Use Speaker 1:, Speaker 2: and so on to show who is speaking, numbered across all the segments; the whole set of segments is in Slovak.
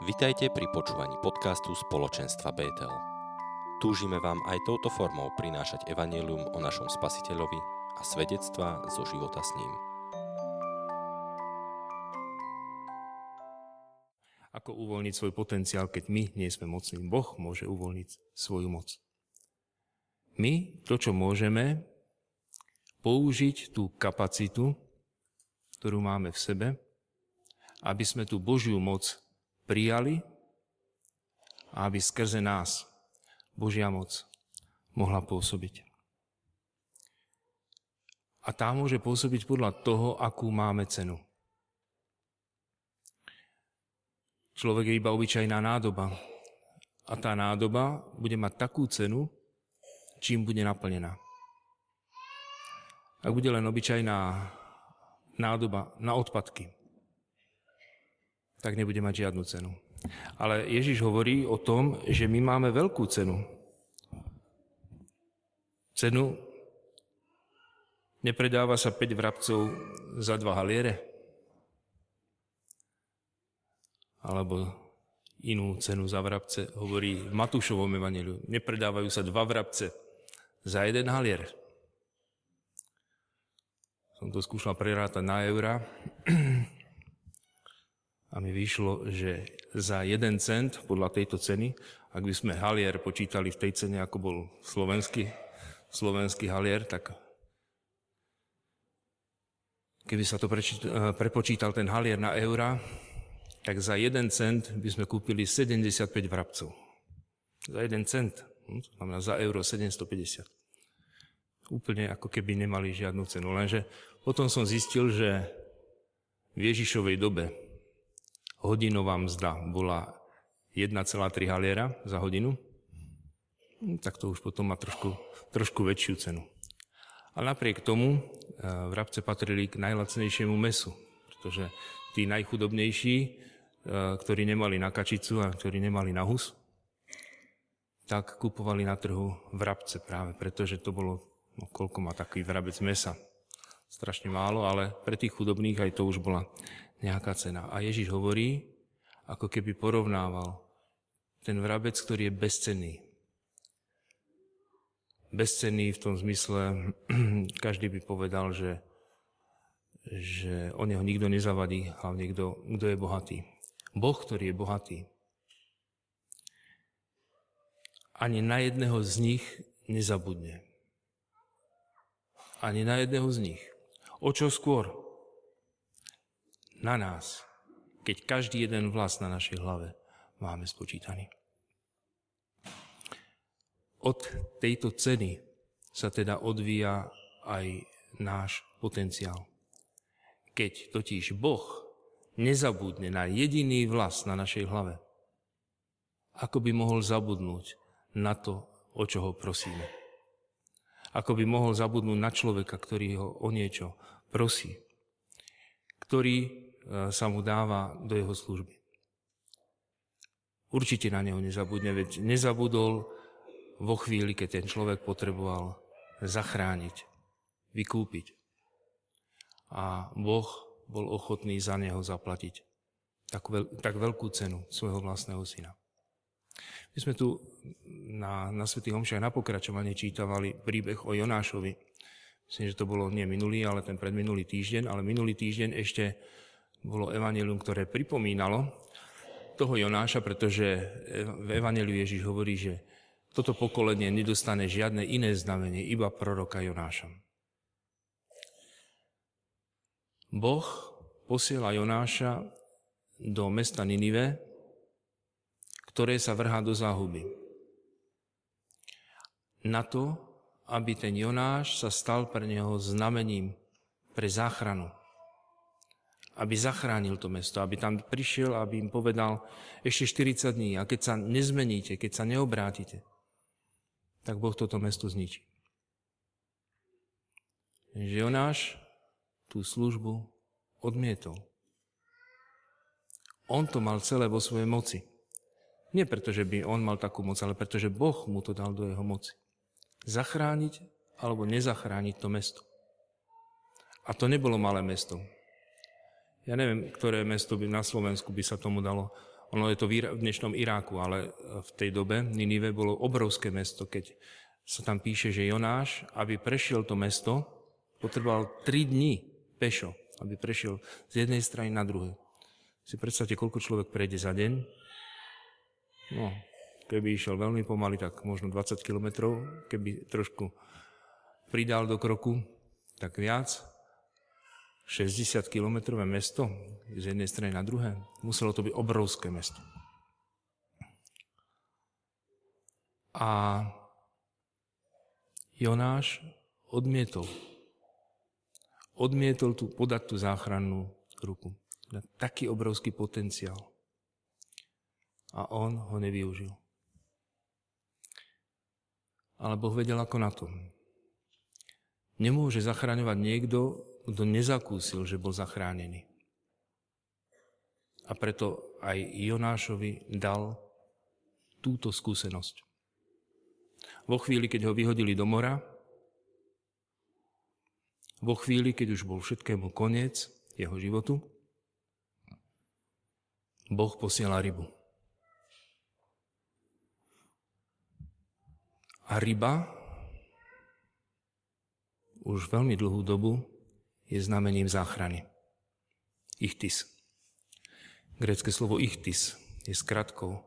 Speaker 1: Vitajte pri počúvaní podcastu spoločenstva Betel. Túžime vám aj touto formou prinášať evanelium o našom spasiteľovi a svedectva zo života s ním.
Speaker 2: Ako uvoľniť svoj potenciál, keď my nie sme mocní? Boh môže uvoľniť svoju moc. My to, čo môžeme, použiť tú kapacitu, ktorú máme v sebe, aby sme tú Božiu moc prijali a aby skrze nás Božia moc mohla pôsobiť. A tá môže pôsobiť podľa toho, akú máme cenu. Človek je iba obyčajná nádoba. A tá nádoba bude mať takú cenu, čím bude naplnená. Ak bude len obyčajná nádoba na odpadky, tak nebude mať žiadnu cenu. Ale Ježiš hovorí o tom, že my máme veľkú cenu. Cenu nepredáva sa 5 vrabcov za 2 haliere? Alebo inú cenu za vrabce hovorí v Matúšovom evaneliu. Nepredávajú sa dva vrabce za jeden halier. Som to skúšal prerátať na eurá a mi vyšlo, že za jeden cent podľa tejto ceny, ak by sme halier počítali v tej cene, ako bol slovenský, slovenský halier, tak keby sa to prečítal, prepočítal ten halier na eura, tak za jeden cent by sme kúpili 75 vrabcov. Za jeden cent, hm, to znamená za euro 750. Úplne ako keby nemali žiadnu cenu. Lenže potom som zistil, že v Ježišovej dobe hodinová mzda bola 1,3 haliera za hodinu, hm, tak to už potom má trošku, trošku väčšiu cenu. A napriek tomu e, vrabce patrili k najlacnejšiemu mesu, pretože tí najchudobnejší, e, ktorí nemali na kačicu a ktorí nemali na hus, tak kupovali na trhu vrabce práve, pretože to bolo, no koľko má taký vrabec mesa, strašne málo, ale pre tých chudobných aj to už bola nejaká cena. A Ježiš hovorí, ako keby porovnával ten vrabec, ktorý je bezcenný. Bezcenný v tom zmysle, každý by povedal, že, že o neho nikto nezavadí, hlavne kto, kto je bohatý. Boh, ktorý je bohatý, ani na jedného z nich nezabudne. Ani na jedného z nich. O čo skôr? Na nás, keď každý jeden vlas na našej hlave máme spočítaný. Od tejto ceny sa teda odvíja aj náš potenciál. Keď totiž Boh nezabudne na jediný vlas na našej hlave, ako by mohol zabudnúť na to, o čo ho prosíme. Ako by mohol zabudnúť na človeka, ktorý ho o niečo prosí, ktorý sa mu dáva do jeho služby. Určite na neho nezabudne, veď nezabudol vo chvíli, keď ten človek potreboval zachrániť, vykúpiť. A Boh bol ochotný za neho zaplatiť tak, veľ, tak veľkú cenu svojho vlastného syna. My sme tu na, na Svetých Homšiach na pokračovanie čítavali príbeh o Jonášovi. Myslím, že to bolo nie minulý, ale ten predminulý týždeň, ale minulý týždeň ešte bolo evanelium, ktoré pripomínalo toho Jonáša, pretože v evaneliu Ježiš hovorí, že toto pokolenie nedostane žiadne iné znamenie, iba proroka Jonáša. Boh posiela Jonáša do mesta Ninive, ktoré sa vrhá do záhuby. Na to, aby ten Jonáš sa stal pre neho znamením pre záchranu. Aby zachránil to mesto, aby tam prišiel, aby im povedal ešte 40 dní a keď sa nezmeníte, keď sa neobrátite, tak Boh toto mesto zničí. Že Jonáš tú službu odmietol. On to mal celé vo svojej moci. Nie preto, že by on mal takú moc, ale preto, že Boh mu to dal do jeho moci. Zachrániť alebo nezachrániť to mesto. A to nebolo malé mesto. Ja neviem, ktoré mesto by na Slovensku by sa tomu dalo Ono je to v dnešnom Iráku, ale v tej dobe Ninive bolo obrovské mesto, keď sa tam píše, že Jonáš, aby prešiel to mesto, potreboval 3 dní pešo, aby prešiel z jednej strany na druhé. Si predstavte, koľko človek prejde za deň. No, keby išiel veľmi pomaly, tak možno 20 kilometrov, keby trošku pridal do kroku, tak viac. 60-kilometrové mesto z jednej strany na druhé. Muselo to byť obrovské mesto. A Jonáš odmietol. Odmietol tu podať tú záchrannú ruku. Na taký obrovský potenciál. A on ho nevyužil. Ale Boh vedel ako na to. Nemôže zachraňovať niekto, kto nezakúsil, že bol zachránený. A preto aj Jonášovi dal túto skúsenosť. Vo chvíli, keď ho vyhodili do mora, vo chvíli, keď už bol všetkému koniec jeho životu, Boh posiela rybu. A ryba už veľmi dlhú dobu je znamením záchrany. Ichtis. Grecké slovo ichtis je skratkou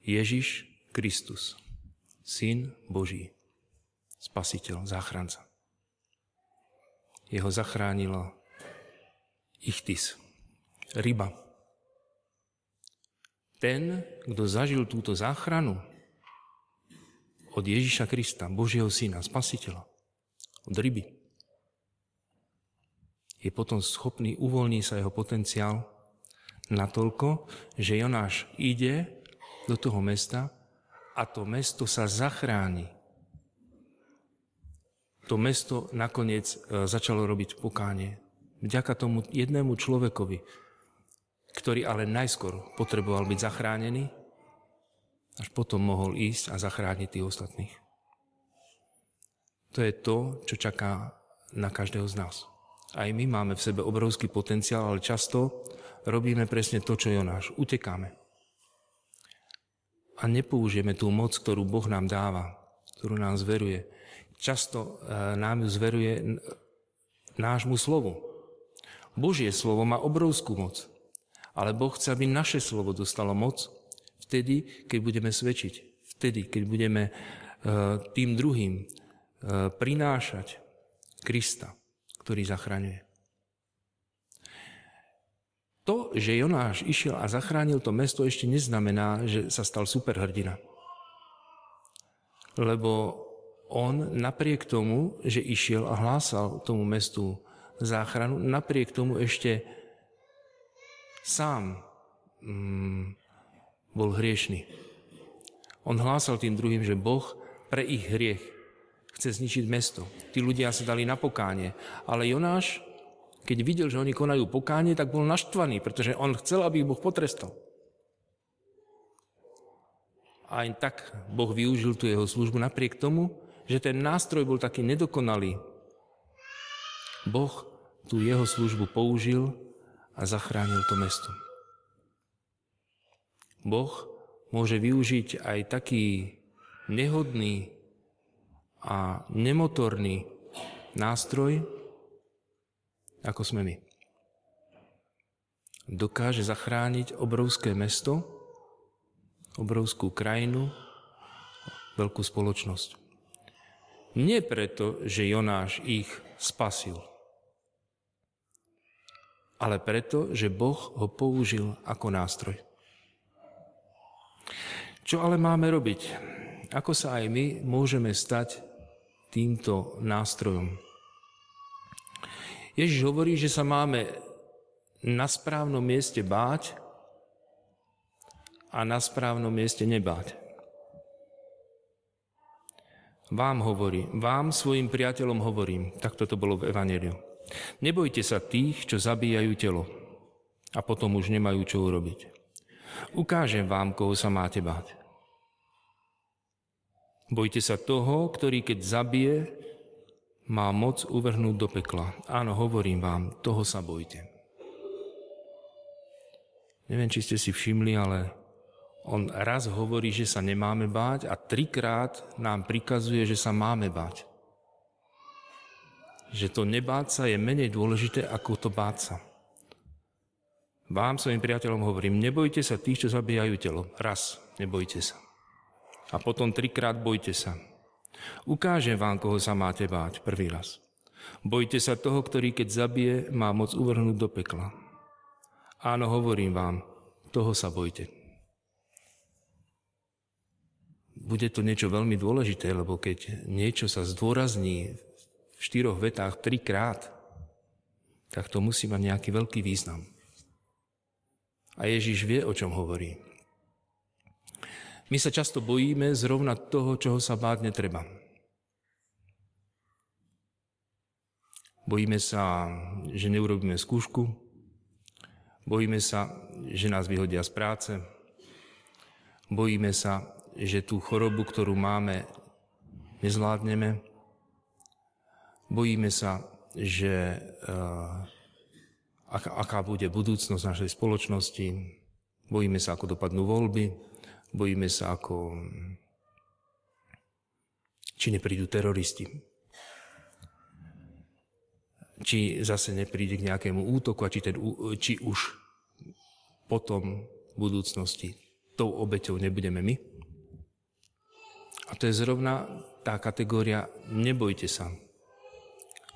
Speaker 2: Ježiš Kristus, Syn Boží, Spasiteľ, záchranca. Jeho zachránilo ichtis, ryba. Ten, kto zažil túto záchranu od Ježiša Krista, Božieho Syna, Spasiteľa, od ryby, je potom schopný, uvoľní sa jeho potenciál natoľko, že Jonáš ide do toho mesta a to mesto sa zachráni. To mesto nakoniec e, začalo robiť pokánie. Vďaka tomu jednému človekovi, ktorý ale najskôr potreboval byť zachránený, až potom mohol ísť a zachrániť tých ostatných. To je to, čo čaká na každého z nás. Aj my máme v sebe obrovský potenciál, ale často robíme presne to, čo Jonáš. Utekáme. A nepoužijeme tú moc, ktorú Boh nám dáva, ktorú nám zveruje. Často e, nám ju zveruje nášmu slovu. Božie slovo má obrovskú moc. Ale Boh chce, aby naše slovo dostalo moc vtedy, keď budeme svedčiť. Vtedy, keď budeme e, tým druhým e, prinášať Krista ktorý zachraňuje. To, že Jonáš išiel a zachránil to mesto, ešte neznamená, že sa stal superhrdina. Lebo on napriek tomu, že išiel a hlásal tomu mestu záchranu, napriek tomu ešte sám mm, bol hriešný. On hlásal tým druhým, že Boh pre ich hriech chce zničiť mesto. Tí ľudia sa dali na pokánie. Ale Jonáš, keď videl, že oni konajú pokánie, tak bol naštvaný, pretože on chcel, aby ich Boh potrestal. A aj tak Boh využil tú jeho službu napriek tomu, že ten nástroj bol taký nedokonalý. Boh tú jeho službu použil a zachránil to mesto. Boh môže využiť aj taký nehodný a nemotorný nástroj, ako sme my. Dokáže zachrániť obrovské mesto, obrovskú krajinu, veľkú spoločnosť. Nie preto, že Jonáš ich spasil, ale preto, že Boh ho použil ako nástroj. Čo ale máme robiť? Ako sa aj my môžeme stať týmto nástrojom. Ježiš hovorí, že sa máme na správnom mieste báť a na správnom mieste nebáť. Vám hovorí, vám svojim priateľom hovorím, takto to bolo v Evangeliu. Nebojte sa tých, čo zabíjajú telo a potom už nemajú čo urobiť. Ukážem vám, koho sa máte báť. Bojte sa toho, ktorý keď zabije, má moc uvrhnúť do pekla. Áno, hovorím vám, toho sa bojte. neviem, či ste si všimli, ale on raz hovorí, že sa nemáme báť a trikrát nám prikazuje, že sa máme báť. Že to nebáť sa je menej dôležité, ako to báť sa. Vám, svojim priateľom, hovorím, nebojte sa tých, čo zabíjajú telo. Raz, nebojte sa. A potom trikrát bojte sa. Ukážem vám, koho sa máte báť prvý raz. Bojte sa toho, ktorý keď zabije, má moc uvrhnúť do pekla. Áno, hovorím vám, toho sa bojte. Bude to niečo veľmi dôležité, lebo keď niečo sa zdôrazní v štyroch vetách trikrát, tak to musí mať nejaký veľký význam. A Ježiš vie, o čom hovorí. My sa často bojíme zrovna toho, čoho sa báť netreba. Bojíme sa, že neurobíme skúšku. Bojíme sa, že nás vyhodia z práce. Bojíme sa, že tú chorobu, ktorú máme, nezvládneme. Bojíme sa, že uh, aká, aká bude budúcnosť našej spoločnosti. Bojíme sa, ako dopadnú voľby. Bojíme sa, ako či neprídu teroristi či zase nepríde k nejakému útoku a či, ten, či už potom v budúcnosti tou obeťou nebudeme my. A to je zrovna tá kategória nebojte sa,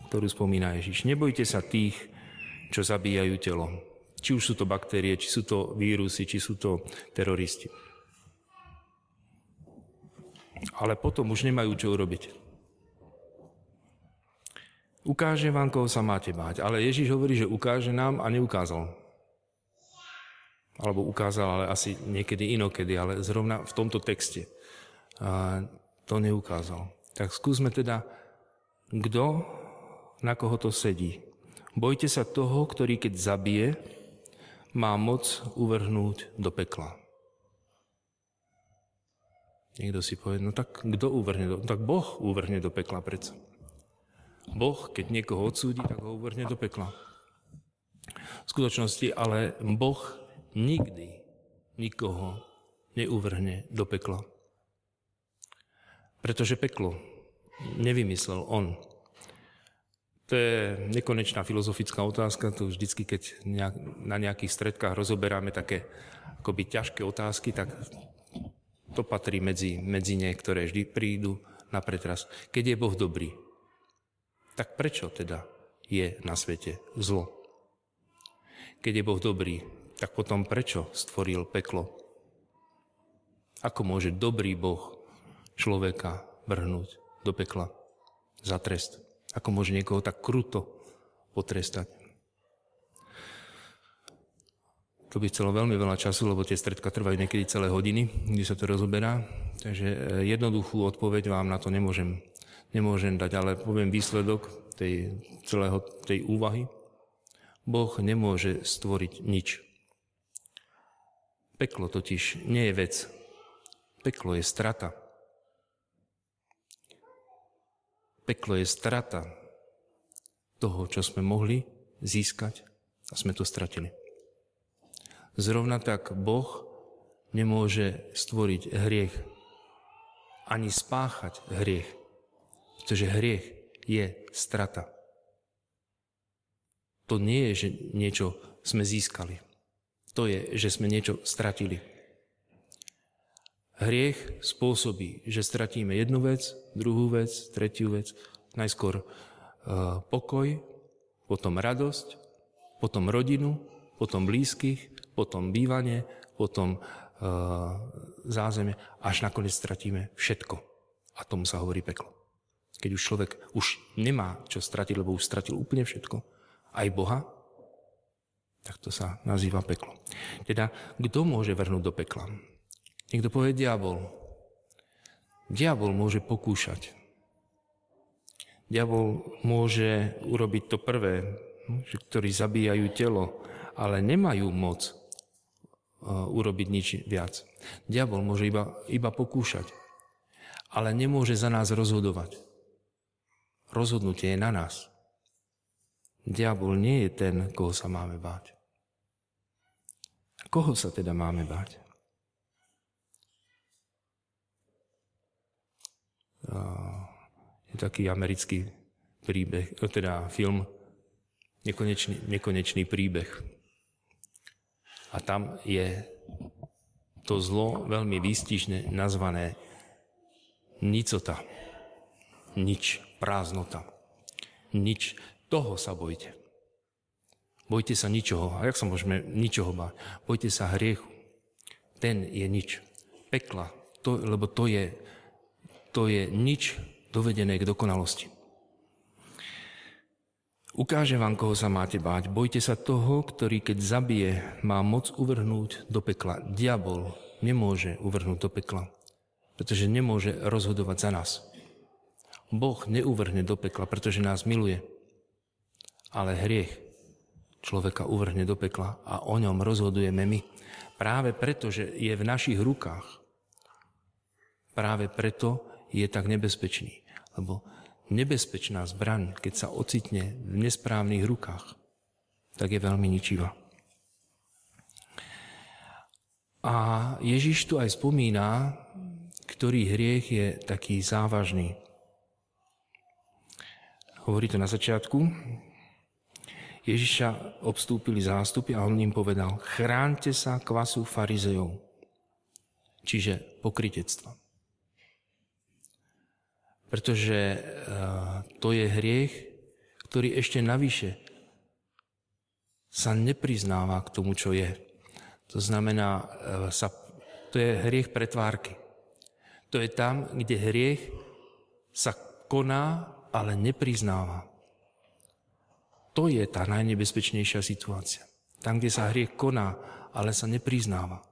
Speaker 2: ktorú spomína Ježiš. Nebojte sa tých, čo zabíjajú telo. Či už sú to baktérie, či sú to vírusy, či sú to teroristi. Ale potom už nemajú čo urobiť. Ukáže vám, koho sa máte báť. Ale Ježiš hovorí, že ukáže nám a neukázal. Alebo ukázal, ale asi niekedy inokedy, ale zrovna v tomto texte. To neukázal. Tak skúsme teda, kto na koho to sedí. Bojte sa toho, ktorý keď zabije, má moc uvrhnúť do pekla. Niekto si povie, no tak kto uvrhne do... Tak Boh uvrhne do pekla predsa. Boh, keď niekoho odsúdi, tak ho uvrhne do pekla. V skutočnosti ale Boh nikdy nikoho neuvrhne do pekla. Pretože peklo nevymyslel on. To je nekonečná filozofická otázka, to vždycky, keď na nejakých stredkách rozoberáme také akoby ťažké otázky, tak to patrí medzi, medzi ne, ktoré vždy prídu na pretras. Keď je Boh dobrý, tak prečo teda je na svete zlo? Keď je Boh dobrý, tak potom prečo stvoril peklo? Ako môže dobrý Boh človeka vrhnúť do pekla za trest? Ako môže niekoho tak kruto potrestať? To by chcelo veľmi veľa času, lebo tie stredka trvajú niekedy celé hodiny, kde sa to rozoberá. Takže eh, jednoduchú odpoveď vám na to nemôžem nemôžem dať, ale poviem výsledok tej, celého tej úvahy. Boh nemôže stvoriť nič. Peklo totiž nie je vec. Peklo je strata. Peklo je strata toho, čo sme mohli získať a sme to stratili. Zrovna tak Boh nemôže stvoriť hriech ani spáchať hriech. Pretože hriech je strata. To nie je, že niečo sme získali. To je, že sme niečo stratili. Hriech spôsobí, že stratíme jednu vec, druhú vec, tretiu vec, najskôr uh, pokoj, potom radosť, potom rodinu, potom blízkych, potom bývanie, potom uh, zázemie, až nakoniec stratíme všetko. A tomu sa hovorí peklo. Keď už človek už nemá čo stratiť, lebo už stratil úplne všetko, aj Boha, tak to sa nazýva peklo. Teda, kto môže vrhnúť do pekla? Niekto povie diabol. Diabol môže pokúšať. Diabol môže urobiť to prvé, ktorí zabíjajú telo, ale nemajú moc urobiť nič viac. Diabol môže iba, iba pokúšať, ale nemôže za nás rozhodovať. Rozhodnutie je na nás. Diabol nie je ten, koho sa máme báť. Koho sa teda máme báť? Je taký americký príbeh, teda film Nekonečný, nekonečný príbeh. A tam je to zlo veľmi výstižne nazvané nicota. Nič, prázdnota. Nič. Toho sa bojte. Bojte sa ničoho. A jak sa môžeme ničoho báť? Bojte sa hriechu. Ten je nič. Pekla. To, lebo to je, to je nič dovedené k dokonalosti. Ukáže vám, koho sa máte báť. Bojte sa toho, ktorý keď zabije, má moc uvrhnúť do pekla. Diabol nemôže uvrhnúť do pekla, pretože nemôže rozhodovať za nás. Boh neuvrhne do pekla, pretože nás miluje. Ale hriech človeka uvrhne do pekla a o ňom rozhodujeme my. Práve preto, že je v našich rukách. Práve preto je tak nebezpečný. Lebo nebezpečná zbraň, keď sa ocitne v nesprávnych rukách, tak je veľmi ničivá. A Ježiš tu aj spomína, ktorý hriech je taký závažný. Hovorí to na začiatku. Ježiša obstúpili zástupy a on im povedal, chránte sa kvasu farizejov, čiže pokritectva pretože eh, to je hriech, ktorý ešte navyše sa nepriznáva k tomu, čo je. To znamená, eh, sa, to je hriech pretvárky. To je tam, kde hriech sa koná, ale nepriznáva. To je tá najnebezpečnejšia situácia. Tam, kde sa hriech koná, ale sa nepriznáva.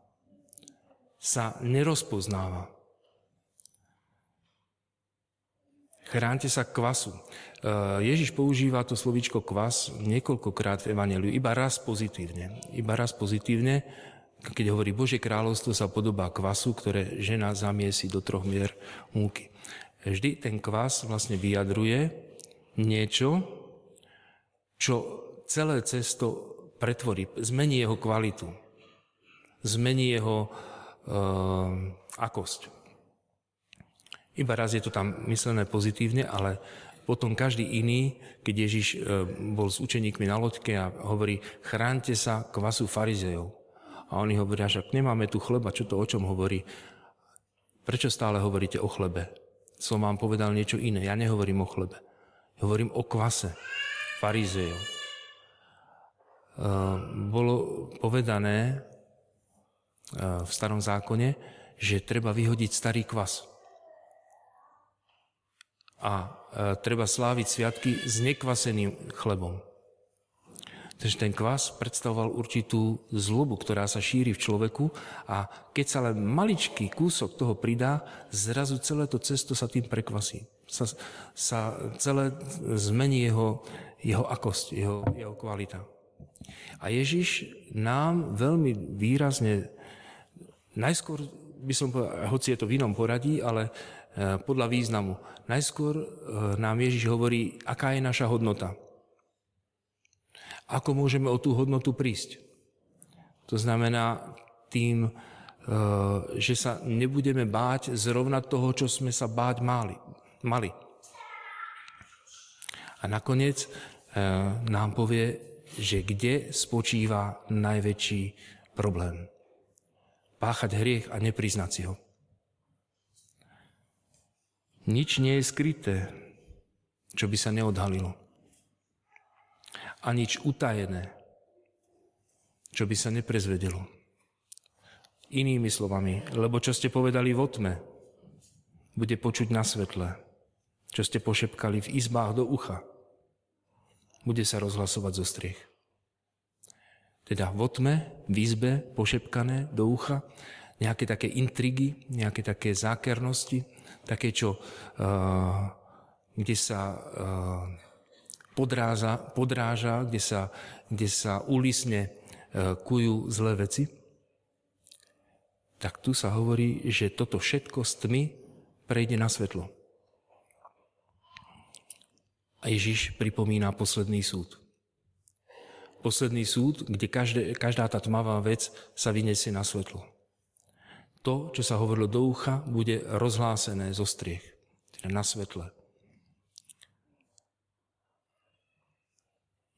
Speaker 2: Sa nerozpoznáva. Chránte sa kvasu. E, Ježiš používa to slovíčko kvas niekoľkokrát v Evangeliu, iba raz pozitívne. Iba raz pozitívne, keď hovorí Bože kráľovstvo sa podobá kvasu, ktoré žena zamiesi do troch mier múky. Vždy ten kvas vlastne vyjadruje niečo, čo celé cesto pretvorí, zmení jeho kvalitu, zmení jeho uh, akosť. Iba raz je to tam myslené pozitívne, ale potom každý iný, keď Ježiš e, bol s učeníkmi na loďke a hovorí, chránte sa kvasu farizejov. A oni hovoria, že nemáme tu chleba, čo to o čom hovorí? Prečo stále hovoríte o chlebe? Som vám povedal niečo iné. Ja nehovorím o chlebe. Hovorím o kvase farizejov. E, bolo povedané e, v starom zákone, že treba vyhodiť starý kvas a e, treba sláviť sviatky s nekvaseným chlebom. Takže ten kvas predstavoval určitú zlobu, ktorá sa šíri v človeku a keď sa len maličký kúsok toho pridá, zrazu celé to cesto sa tým prekvasí. Sa, sa celé zmení jeho, jeho akosť, jeho, jeho kvalita. A Ježiš nám veľmi výrazne, najskôr by som povedal, hoci je to v inom poradí, ale Eh, podľa významu. Najskôr eh, nám Ježiš hovorí, aká je naša hodnota. Ako môžeme o tú hodnotu prísť. To znamená tým, eh, že sa nebudeme báť zrovna toho, čo sme sa báť mali. mali. A nakoniec nám povie, že kde spočíva najväčší problém. Páchať hriech a nepriznať si ho. Nič nie je skryté, čo by sa neodhalilo. A nič utajené, čo by sa neprezvedelo. Inými slovami, lebo čo ste povedali vo tme, bude počuť na svetle. Čo ste pošepkali v izbách do ucha, bude sa rozhlasovať zo striech. Teda vo tme, v izbe, pošepkané do ucha, nejaké také intrigy, nejaké také zákernosti, také, čo, uh, kde sa uh, podráža, kde, sa, kde sa ulisne uh, kujú zlé veci, tak tu sa hovorí, že toto všetko z tmy prejde na svetlo. A Ježiš pripomína posledný súd. Posledný súd, kde každé, každá tá tmavá vec sa vyniesie na svetlo. To, čo sa hovorilo do ucha, bude rozhlásené zo striech, teda na svetle.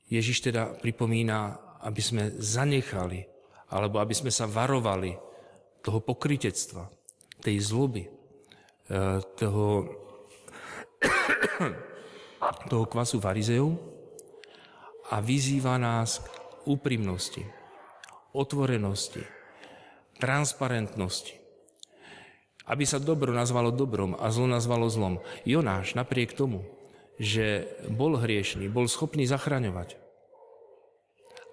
Speaker 2: Ježiš teda pripomína, aby sme zanechali, alebo aby sme sa varovali toho pokritectva, tej zloby, eh, toho, toho kvasu farizeov a vyzýva nás k úprimnosti, otvorenosti, transparentnosti. Aby sa dobro nazvalo dobrom a zlo nazvalo zlom. Jonáš napriek tomu, že bol hriešný, bol schopný zachraňovať,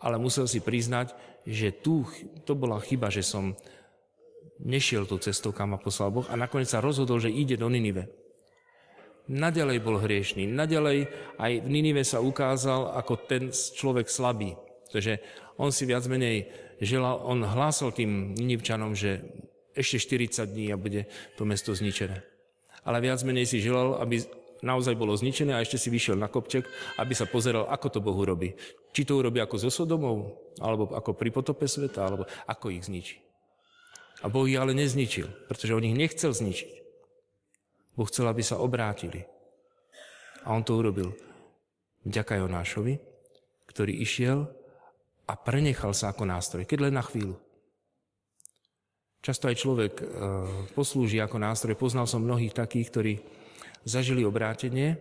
Speaker 2: ale musel si priznať, že tu to bola chyba, že som nešiel tú cestou, kam ma poslal Boh a nakoniec sa rozhodol, že ide do Ninive. Naďalej bol hriešný, naďalej aj v Ninive sa ukázal ako ten človek slabý. Takže on si viac menej želal, on hlásal tým Ninivčanom, že ešte 40 dní a bude to mesto zničené. Ale viac menej si želal, aby naozaj bolo zničené a ešte si vyšiel na kopček, aby sa pozeral, ako to Boh urobí. Či to urobí ako so Sodomou, alebo ako pri potope sveta, alebo ako ich zničí. A Boh ich ale nezničil, pretože on ich nechcel zničiť. Boh chcel, aby sa obrátili. A on to urobil. Vďaka Jonášovi, ktorý išiel a prenechal sa ako nástroj, keď len na chvíľu. Často aj človek e, poslúži ako nástroj. Poznal som mnohých takých, ktorí zažili obrátenie,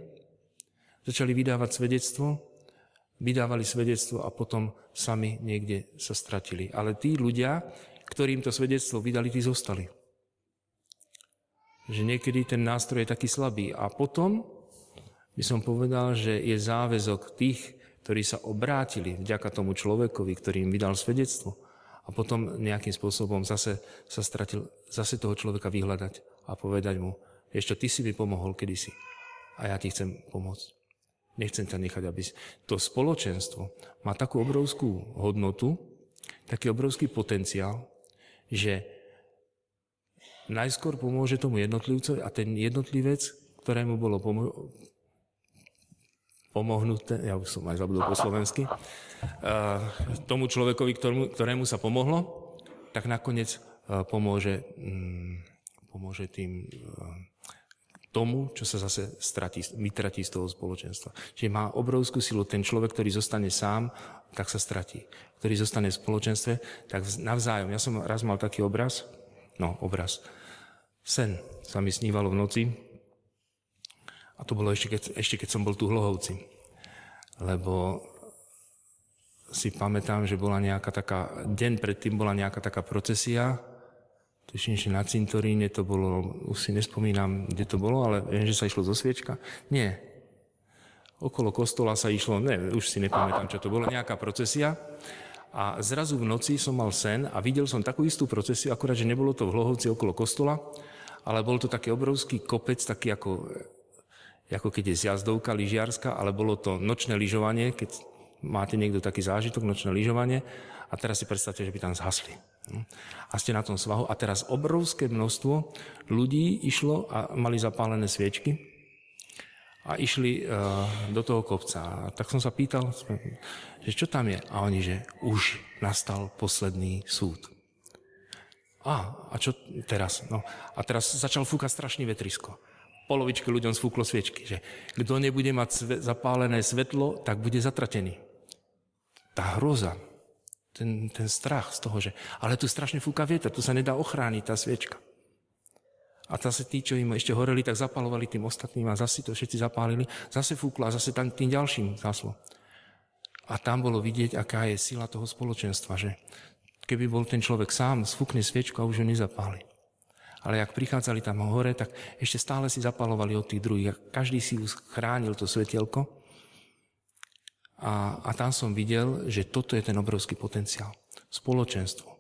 Speaker 2: začali vydávať svedectvo, vydávali svedectvo a potom sami niekde sa stratili. Ale tí ľudia, ktorým to svedectvo vydali, tí zostali. Že niekedy ten nástroj je taký slabý. A potom by som povedal, že je záväzok tých, ktorí sa obrátili vďaka tomu človekovi, ktorý im vydal svedectvo a potom nejakým spôsobom zase sa stratil, zase toho človeka vyhľadať a povedať mu, ešte ty si mi pomohol kedysi a ja ti chcem pomôcť. Nechcem ťa nechať, aby. To spoločenstvo má takú obrovskú hodnotu, taký obrovský potenciál, že najskôr pomôže tomu jednotlivcovi a ten jednotlivec, ktorému bolo pomo- pomohnuté, ja už som aj zabudol po slovensky, tomu človekovi, ktorému, ktorému sa pomohlo, tak nakoniec pomôže, mm, pomôže tým tomu, čo sa zase stratí, vytratí z toho spoločenstva. Čiže má obrovskú silu ten človek, ktorý zostane sám, tak sa stratí. Ktorý zostane v spoločenstve, tak navzájom. Ja som raz mal taký obraz, no obraz, sen sa mi snívalo v noci, a to bolo ešte keď, ešte keď som bol tu hlohovci. Lebo si pamätám, že bola nejaká taká, deň predtým bola nejaká taká procesia, tuším, že na cintoríne to bolo, už si nespomínam, kde to bolo, ale viem, že sa išlo zo sviečka. Nie. Okolo kostola sa išlo, ne, už si nepamätám, čo to bolo, nejaká procesia. A zrazu v noci som mal sen a videl som takú istú procesiu, akurát, že nebolo to v Hlohovci okolo kostola, ale bol to taký obrovský kopec, taký ako, ako keď je zjazdovka lyžiarska, ale bolo to nočné lyžovanie, keď máte niekto taký zážitok, nočné lyžovanie. A teraz si predstavte, že by tam zhasli. A ste na tom svahu a teraz obrovské množstvo ľudí išlo a mali zapálené sviečky a išli uh, do toho kopca. A tak som sa pýtal, že čo tam je? A oni, že už nastal posledný súd. A, a čo teraz? No, a teraz začal fúkať strašný vetrisko. Polovičke ľuďom sfúklo sviečky, že kto nebude mať sve, zapálené svetlo, tak bude zatratený. Tá hroza, ten, ten strach z toho, že ale tu strašne fúka vietor, tu sa nedá ochrániť tá sviečka. A zase tí, čo im ešte horeli, tak zapalovali tým ostatným a zase to všetci zapálili, zase fúklo a zase tam tým ďalším zaslo. A tam bolo vidieť, aká je sila toho spoločenstva, že keby bol ten človek sám, sfúkne sviečku a už ju nezapáli. Ale ak prichádzali tam hore, tak ešte stále si zapalovali od tých druhých a každý si chránil to svetielko a, a tam som videl, že toto je ten obrovský potenciál. Spoločenstvo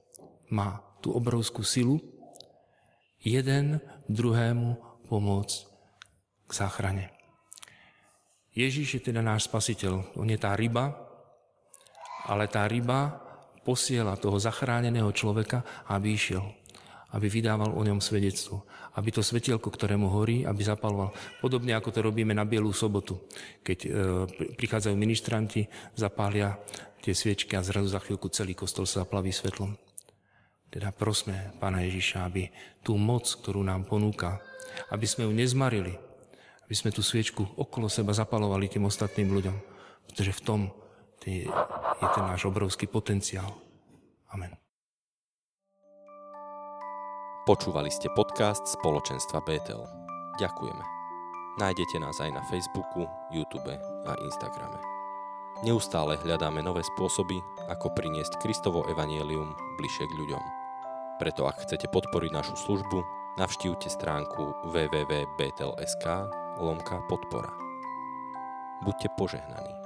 Speaker 2: má tú obrovskú silu jeden druhému pomôcť k záchrane. Ježíš je teda náš spasiteľ. On je tá ryba, ale tá ryba posiela toho zachráneného človeka, aby išiel. aby vydával o ňom svedectvo. Aby to svetielko, ktorému horí, aby zapaloval. Podobne ako to robíme na Bielú sobotu. Keď e, prichádzajú ministranti, zapália tie sviečky a zrazu za chvíľku celý kostol sa zaplaví svetlom. Teda prosme Pána Ježiša, aby tú moc, ktorú nám ponúka, aby sme ju nezmarili, aby sme tú sviečku okolo seba zapalovali tým ostatným ľuďom, pretože v tom je ten náš obrovský potenciál. Amen.
Speaker 1: Počúvali ste podcast spoločenstva Betel. Ďakujeme. Nájdete nás aj na Facebooku, YouTube a Instagrame. Neustále hľadáme nové spôsoby, ako priniesť Kristovo evanielium bližšie k ľuďom. Preto ak chcete podporiť našu službu, navštívte stránku www.betel.sk lomka podpora. Buďte požehnaní.